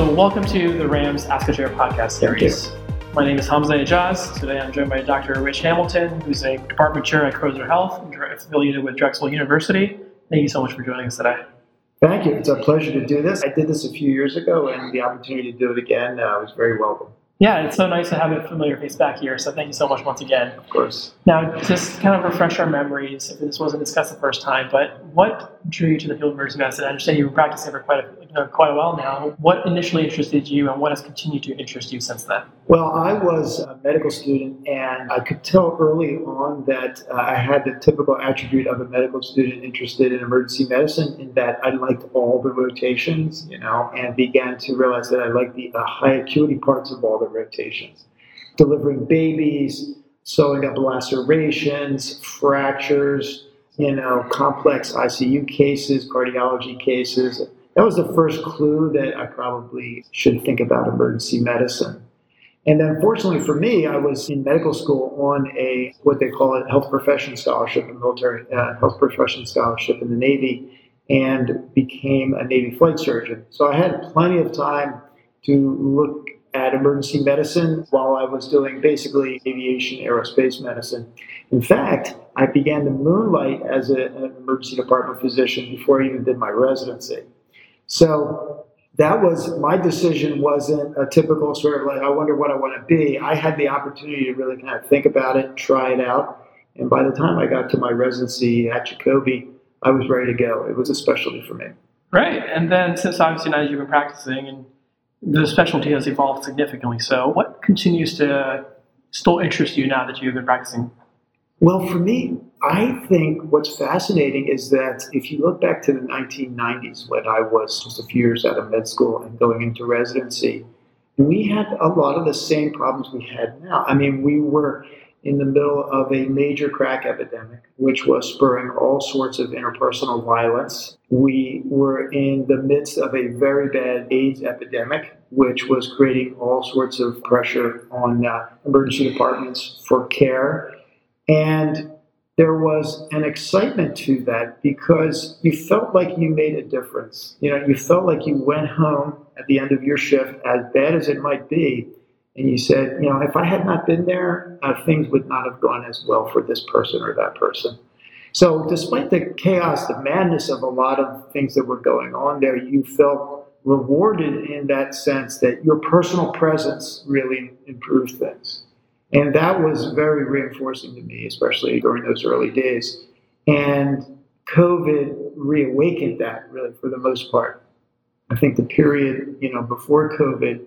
So, welcome to the Rams Ask a Chair podcast series. My name is Hamza Ijaz. Today I'm joined by Dr. Rich Hamilton, who's a department chair at Crozer Health, affiliated with Drexel University. Thank you so much for joining us today. Thank you. It's a pleasure to do this. I did this a few years ago, and the opportunity to do it again uh, was very welcome. Yeah, it's so nice to have a familiar face back here. So thank you so much once again. Of course. Now, just kind of refresh our memories, if this wasn't discussed the first time, but what drew you to the field of emergency medicine? I understand you've been practicing for quite a, you know, quite a while now. What initially interested you, and what has continued to interest you since then? Well, I was a medical student, and I could tell early on that uh, I had the typical attribute of a medical student interested in emergency medicine, in that I liked all the rotations, you know, and began to realize that I liked the uh, high acuity parts of all the rotations. Delivering babies, sewing up lacerations, fractures, you know, complex ICU cases, cardiology cases. That was the first clue that I probably should think about emergency medicine. And then, fortunately for me, I was in medical school on a what they call a health profession scholarship, a military uh, health profession scholarship in the Navy, and became a Navy flight surgeon. So I had plenty of time to look at emergency medicine while I was doing basically aviation aerospace medicine. In fact, I began to moonlight as a, an emergency department physician before I even did my residency. So that was my decision wasn't a typical sort of like I wonder what I want to be. I had the opportunity to really kind of think about it, try it out, and by the time I got to my residency at Jacobi, I was ready to go. It was a specialty for me. Right, and then since obviously now you've been practicing and the specialty has evolved significantly. So, what continues to still interest you now that you've been practicing? Well, for me, I think what's fascinating is that if you look back to the 1990s when I was just a few years out of med school and going into residency, we had a lot of the same problems we had now. I mean, we were in the middle of a major crack epidemic, which was spurring all sorts of interpersonal violence. We were in the midst of a very bad AIDS epidemic, which was creating all sorts of pressure on uh, emergency departments for care. And there was an excitement to that because you felt like you made a difference. You know, you felt like you went home at the end of your shift, as bad as it might be, and you said, you know, if I had not been there, uh, things would not have gone as well for this person or that person. So, despite the chaos, the madness of a lot of things that were going on there, you felt rewarded in that sense that your personal presence really improved things. And that was very reinforcing to me, especially during those early days. And COVID reawakened that really for the most part. I think the period, you know, before COVID,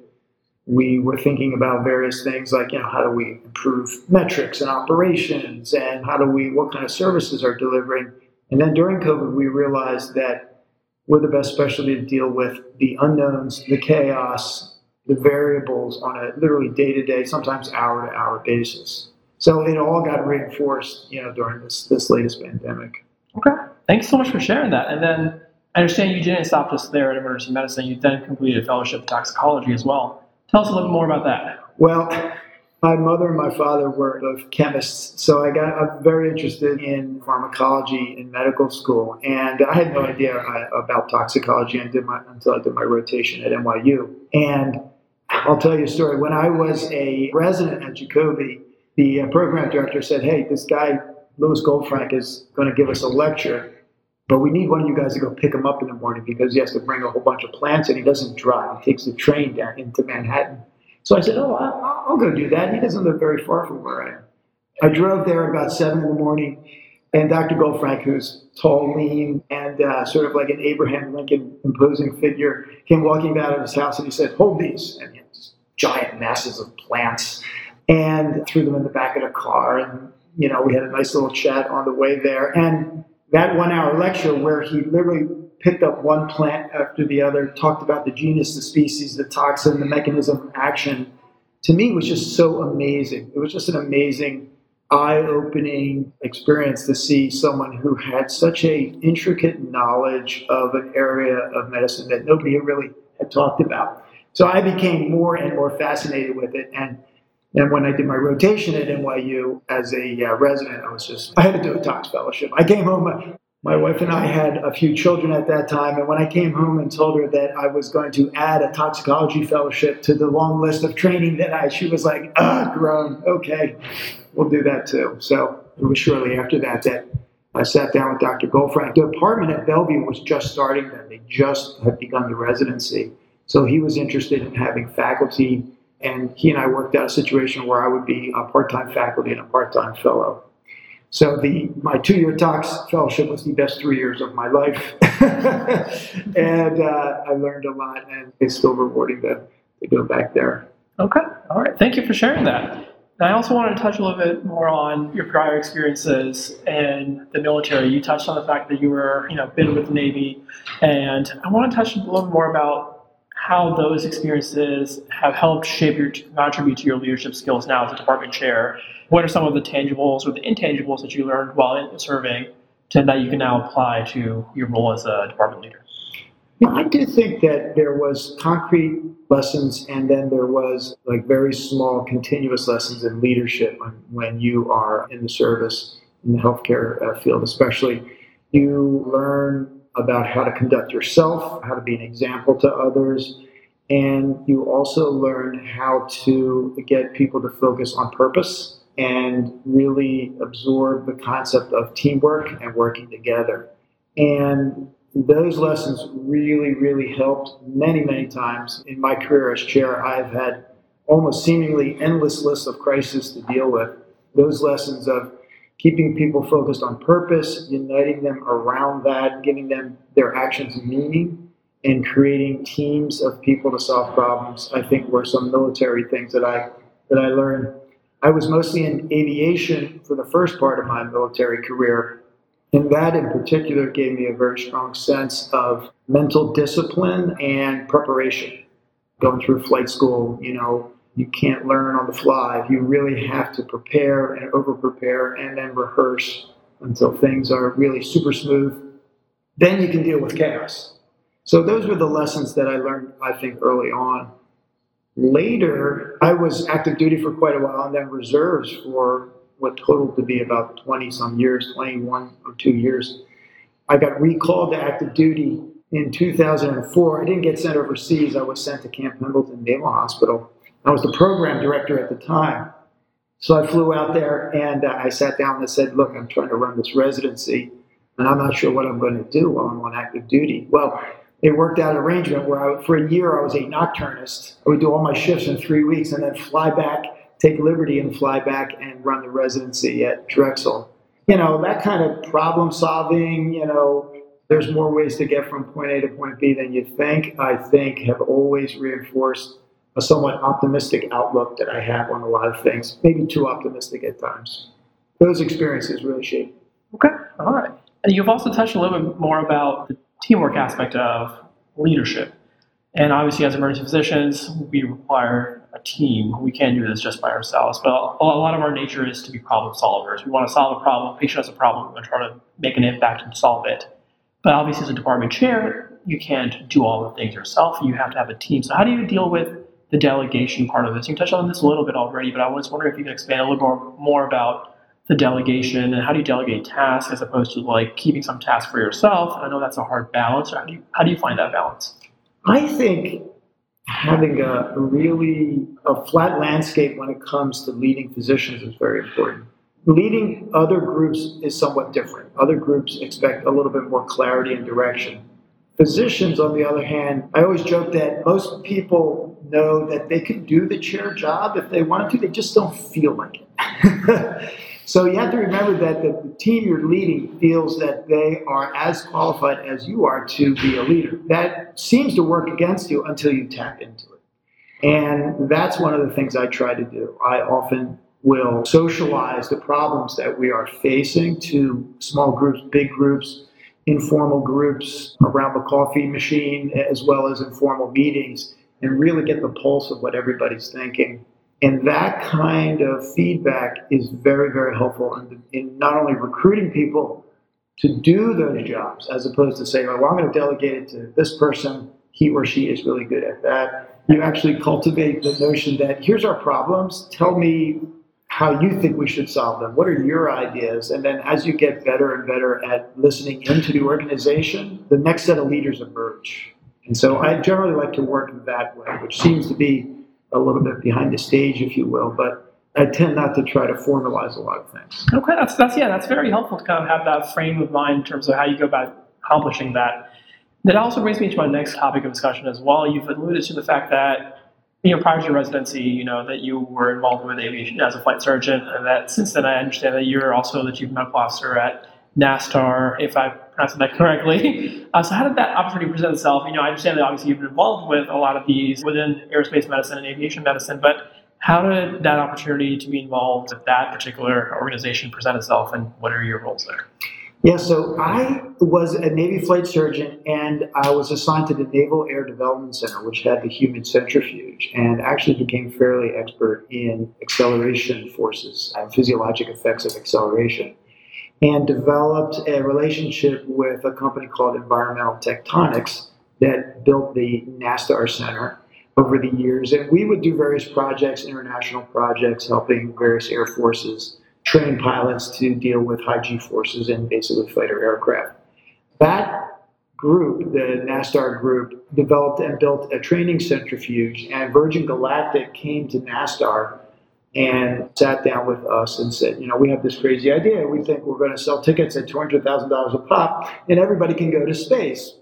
we were thinking about various things like, you know, how do we improve metrics and operations and how do we, what kind of services are delivering. And then during COVID, we realized that we're the best specialty to deal with the unknowns, the chaos, the variables on a literally day to day, sometimes hour to hour basis. So it all got reinforced, you know, during this this latest pandemic. Okay, thanks so much for sharing that. And then I understand you didn't stop just there at emergency medicine. You then completed a fellowship in toxicology as well. Tell us a little more about that. Well, my mother and my father were both chemists, so I got very interested in pharmacology in medical school, and I had no idea about toxicology until, I did my rotation at NYU. And I'll tell you a story. When I was a resident at Jacobi, the uh, program director said, "Hey, this guy Lewis Goldfrank is going to give us a lecture." But we need one of you guys to go pick him up in the morning because he has to bring a whole bunch of plants and he doesn't drive. He takes the train down into Manhattan. So I said, Oh, I'll go do that. He doesn't live very far from where I am. I drove there about seven in the morning, and Dr. Goldfrank, who's tall, lean, and uh, sort of like an Abraham Lincoln imposing figure, came walking out of his house and he said, Hold these. And he had giant masses of plants and threw them in the back of the car. And, you know, we had a nice little chat on the way there. And that one hour lecture where he literally picked up one plant after the other, talked about the genus, the species, the toxin, the mechanism of action, to me was just so amazing. It was just an amazing, eye-opening experience to see someone who had such a intricate knowledge of an area of medicine that nobody really had talked about. So I became more and more fascinated with it and and when I did my rotation at NYU as a uh, resident, I was just, I had to do a tox fellowship. I came home, My wife and I had a few children at that time, and when I came home and told her that I was going to add a toxicology fellowship to the long list of training that I, she was like, ah, grown, okay, we'll do that too. So it was shortly after that that I sat down with Dr. Goldfrank. The department at Bellevue was just starting then; they just had begun the residency. So he was interested in having faculty, and he and I worked out a situation where I would be a part-time faculty and a part-time fellow. So the my two-year tox fellowship was the best three years of my life, and uh, I learned a lot, and it's still rewarding to, to go back there. Okay, all right. Thank you for sharing that. I also wanted to touch a little bit more on your prior experiences in the military. You touched on the fact that you were, you know, been with the Navy, and I want to touch a little more about how those experiences have helped shape your contribute to your leadership skills now as a department chair. What are some of the tangibles or the intangibles that you learned while serving to, that you can now apply to your role as a department leader? I do think that there was concrete lessons and then there was like very small continuous lessons in leadership when, when you are in the service in the healthcare uh, field especially you learn about how to conduct yourself, how to be an example to others, and you also learn how to get people to focus on purpose and really absorb the concept of teamwork and working together. And those lessons really, really helped many, many times in my career as chair. I've had almost seemingly endless lists of crises to deal with. Those lessons of keeping people focused on purpose, uniting them around that, giving them their actions meaning, and creating teams of people to solve problems, I think were some military things that I that I learned. I was mostly in aviation for the first part of my military career, and that in particular gave me a very strong sense of mental discipline and preparation. Going through flight school, you know, you can't learn on the fly. You really have to prepare and over prepare and then rehearse until things are really super smooth. Then you can deal with chaos. So those were the lessons that I learned, I think, early on. Later, I was active duty for quite a while and then reserves for what totaled to be about 20 some years, 21 or two years. I got recalled to active duty in 2004. I didn't get sent overseas. I was sent to Camp Pendleton Naval Hospital I was the program director at the time. So I flew out there and uh, I sat down and I said, Look, I'm trying to run this residency and I'm not sure what I'm going to do while I'm on active duty. Well, it worked out an arrangement where I, for a year I was a nocturnist. I would do all my shifts in three weeks and then fly back, take liberty and fly back and run the residency at Drexel. You know, that kind of problem solving, you know, there's more ways to get from point A to point B than you think, I think have always reinforced a somewhat optimistic outlook that I have on a lot of things, maybe too optimistic at times. Those experiences really shape. Okay, all right. And you've also touched a little bit more about the teamwork aspect of leadership. And obviously, as emergency physicians, we require a team. We can't do this just by ourselves. But a lot of our nature is to be problem solvers. We want to solve a problem. Patient has a problem. We want to try to make an impact and solve it. But obviously, as a department chair, you can't do all the things yourself. You have to have a team. So, how do you deal with the delegation part of this. You touched on this a little bit already, but I was wondering if you could expand a little more, more about the delegation and how do you delegate tasks as opposed to like keeping some tasks for yourself. I know that's a hard balance. How do you, how do you find that balance? I think having a really a flat landscape when it comes to leading physicians is very important. Leading other groups is somewhat different. Other groups expect a little bit more clarity and direction. Physicians, on the other hand, I always joke that most people know that they could do the chair job if they wanted to, they just don't feel like it. so you have to remember that the team you're leading feels that they are as qualified as you are to be a leader. That seems to work against you until you tap into it. And that's one of the things I try to do. I often will socialize the problems that we are facing to small groups, big groups, informal groups around the coffee machine, as well as informal meetings and really get the pulse of what everybody's thinking. And that kind of feedback is very, very helpful in, in not only recruiting people to do those jobs, as opposed to saying, oh, well, I'm going to delegate it to this person, he or she is really good at that. You actually cultivate the notion that here's our problems, tell me how you think we should solve them. What are your ideas? And then as you get better and better at listening into the organization, the next set of leaders emerge. And so I generally like to work that way, which seems to be a little bit behind the stage, if you will, but I tend not to try to formalize a lot of things. Okay, that's that's yeah, that's very helpful to kind of have that frame of mind in terms of how you go about accomplishing that. That also brings me to my next topic of discussion as well. You've alluded to the fact that you know, prior to your residency, you know, that you were involved with aviation as a flight surgeon, and that since then I understand that you're also the chief medical officer at NASTAR, if I pronounced that correctly. Uh, so how did that opportunity present itself? You know, I understand that obviously you've been involved with a lot of these within aerospace medicine and aviation medicine, but how did that opportunity to be involved with that particular organization present itself, and what are your roles there? Yeah, so I was a Navy flight surgeon and I was assigned to the Naval Air Development Center, which had the human centrifuge, and actually became fairly expert in acceleration forces and physiologic effects of acceleration. And developed a relationship with a company called Environmental Tectonics that built the NASTAR Center over the years. And we would do various projects, international projects, helping various air forces train pilots to deal with high G forces in basically fighter aircraft. That group, the NASTAR group, developed and built a training centrifuge, and Virgin Galactic came to NASTAR and sat down with us and said, you know, we have this crazy idea. We think we're going to sell tickets at $200,000 a pop, and everybody can go to space,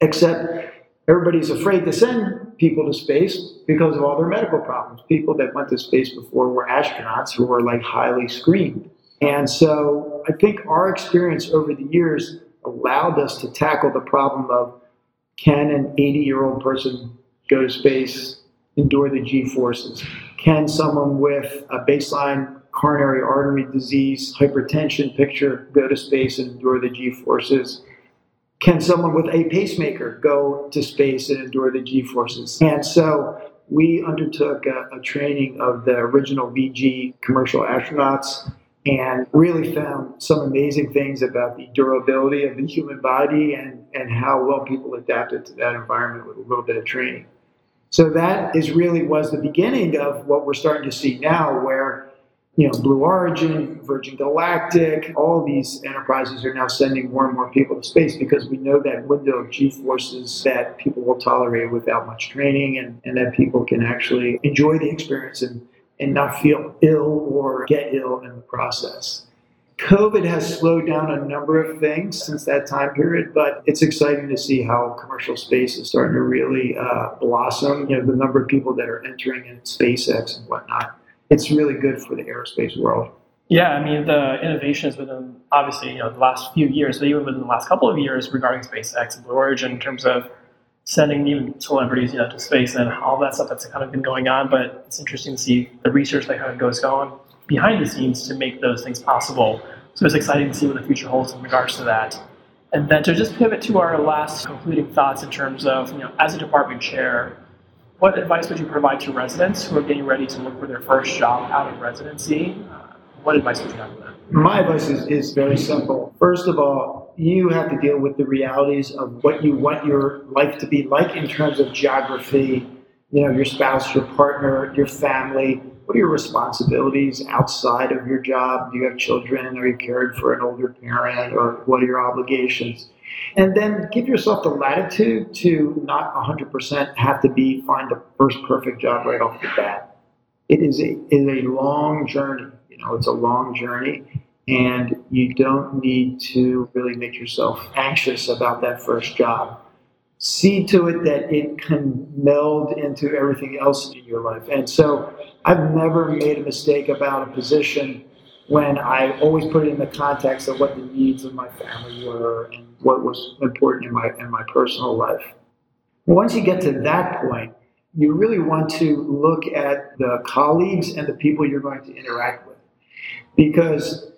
except everybody's afraid to send people to space because of all their medical problems. People that went to space before were astronauts who were like highly screened. And so I think our experience over the years allowed us to tackle the problem of can an 80 year old person go to space, endure the G forces? Can someone with a baseline coronary artery disease, hypertension picture go to space and endure the G forces? can someone with a pacemaker go to space and endure the G forces? And so we undertook a, a, training of the original VG commercial astronauts and really found some amazing things about the durability of the human body and, and how well people adapted to that environment with a little bit of training. So that is really was the beginning of what we're starting to see now, where you know, Blue Origin, Virgin Galactic, all these enterprises are now sending more and more people to space because we know that window of G forces that people will tolerate without much training and, and that people can actually enjoy the experience and, and not feel ill or get ill in the process. COVID has slowed down a number of things since that time period, but it's exciting to see how commercial space is starting to really uh, blossom. You know, the number of people that are entering in SpaceX and whatnot it's really good for the aerospace world. Yeah, I mean the innovations within obviously you know the last few years, but even within the last couple of years regarding SpaceX and Blue Origin in terms of sending even celebrities you know to space and all that stuff that's kind of been going on. But it's interesting to see the research that kind of goes on behind the scenes to make those things possible. So it's exciting to see what the future holds in regards to that. And then to just pivot to our last concluding thoughts in terms of you know as a department chair, what advice would you provide to residents who are getting ready to look for their first job out of residency? Uh, what advice would you have for them? My advice is, is very simple. First of all, you have to deal with the realities of what you want your life to be like in terms of geography, you know, your spouse, your partner, your family. What are your responsibilities outside of your job? Do you have children? Are you cared for an older parent? Or what are your obligations? And then give yourself the latitude to not 100% have to be find the first perfect job right off the bat. It is a, is a long journey. You know, it's a long journey, and you don't need to really make yourself anxious about that first job. See to it that it can meld into everything else in your life. And so I've never made a mistake about a position when I always put it in the context of what the needs of my family were and what was important in my in my personal life. Once you get to that point, you really want to look at the colleagues and the people you're going to interact with. Because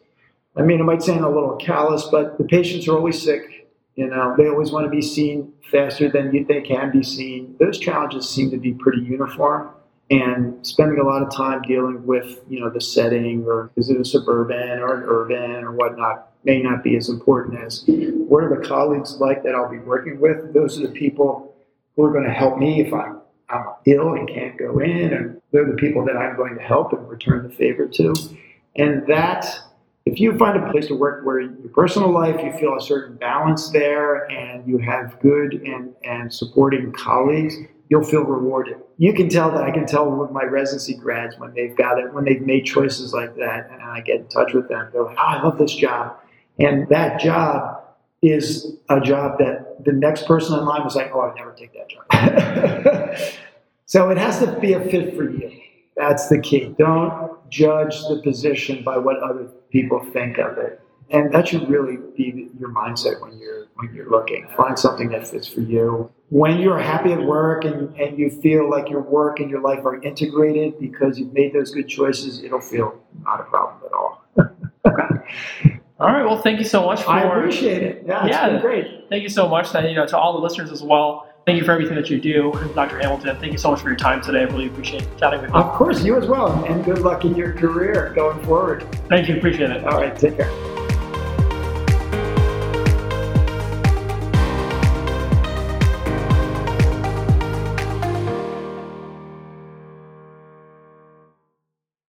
I mean it might sound a little callous, but the patients are always sick. You know, they always want to be seen faster than they can be seen. Those challenges seem to be pretty uniform and spending a lot of time dealing with you know the setting or is it a suburban or an urban or whatnot may not be as important as what are the colleagues like that I'll be working with. Those are the people who are going to help me if I'm I'm ill and can't go in, and they're the people that I'm going to help and return the favor to. And that, if you find a place to work where your personal life, you feel a certain balance there and you have good and, and supporting colleagues, you'll feel rewarded. You can tell that I can tell with my residency grads when they've got it, when they've made choices like that, and I get in touch with them. They're like, oh, I love this job. And that job is a job that the next person in line was like, oh, I'd never take that job. so it has to be a fit for you. That's the key. Don't judge the position by what other people think of it. And that should really be your mindset when you're when you're looking. Find something that fits for you. When you're happy at work and, and you feel like your work and your life are integrated because you've made those good choices, it'll feel not a problem at all. All right. Well, thank you so much for. I appreciate it. Yeah, it's been great. Thank you so much. And, you know, to all the listeners as well. Thank you for everything that you do, Dr. Hamilton. Thank you so much for your time today. I really appreciate chatting with you. Of course, you as well, and good luck in your career going forward. Thank you. Appreciate it. All right. Take care.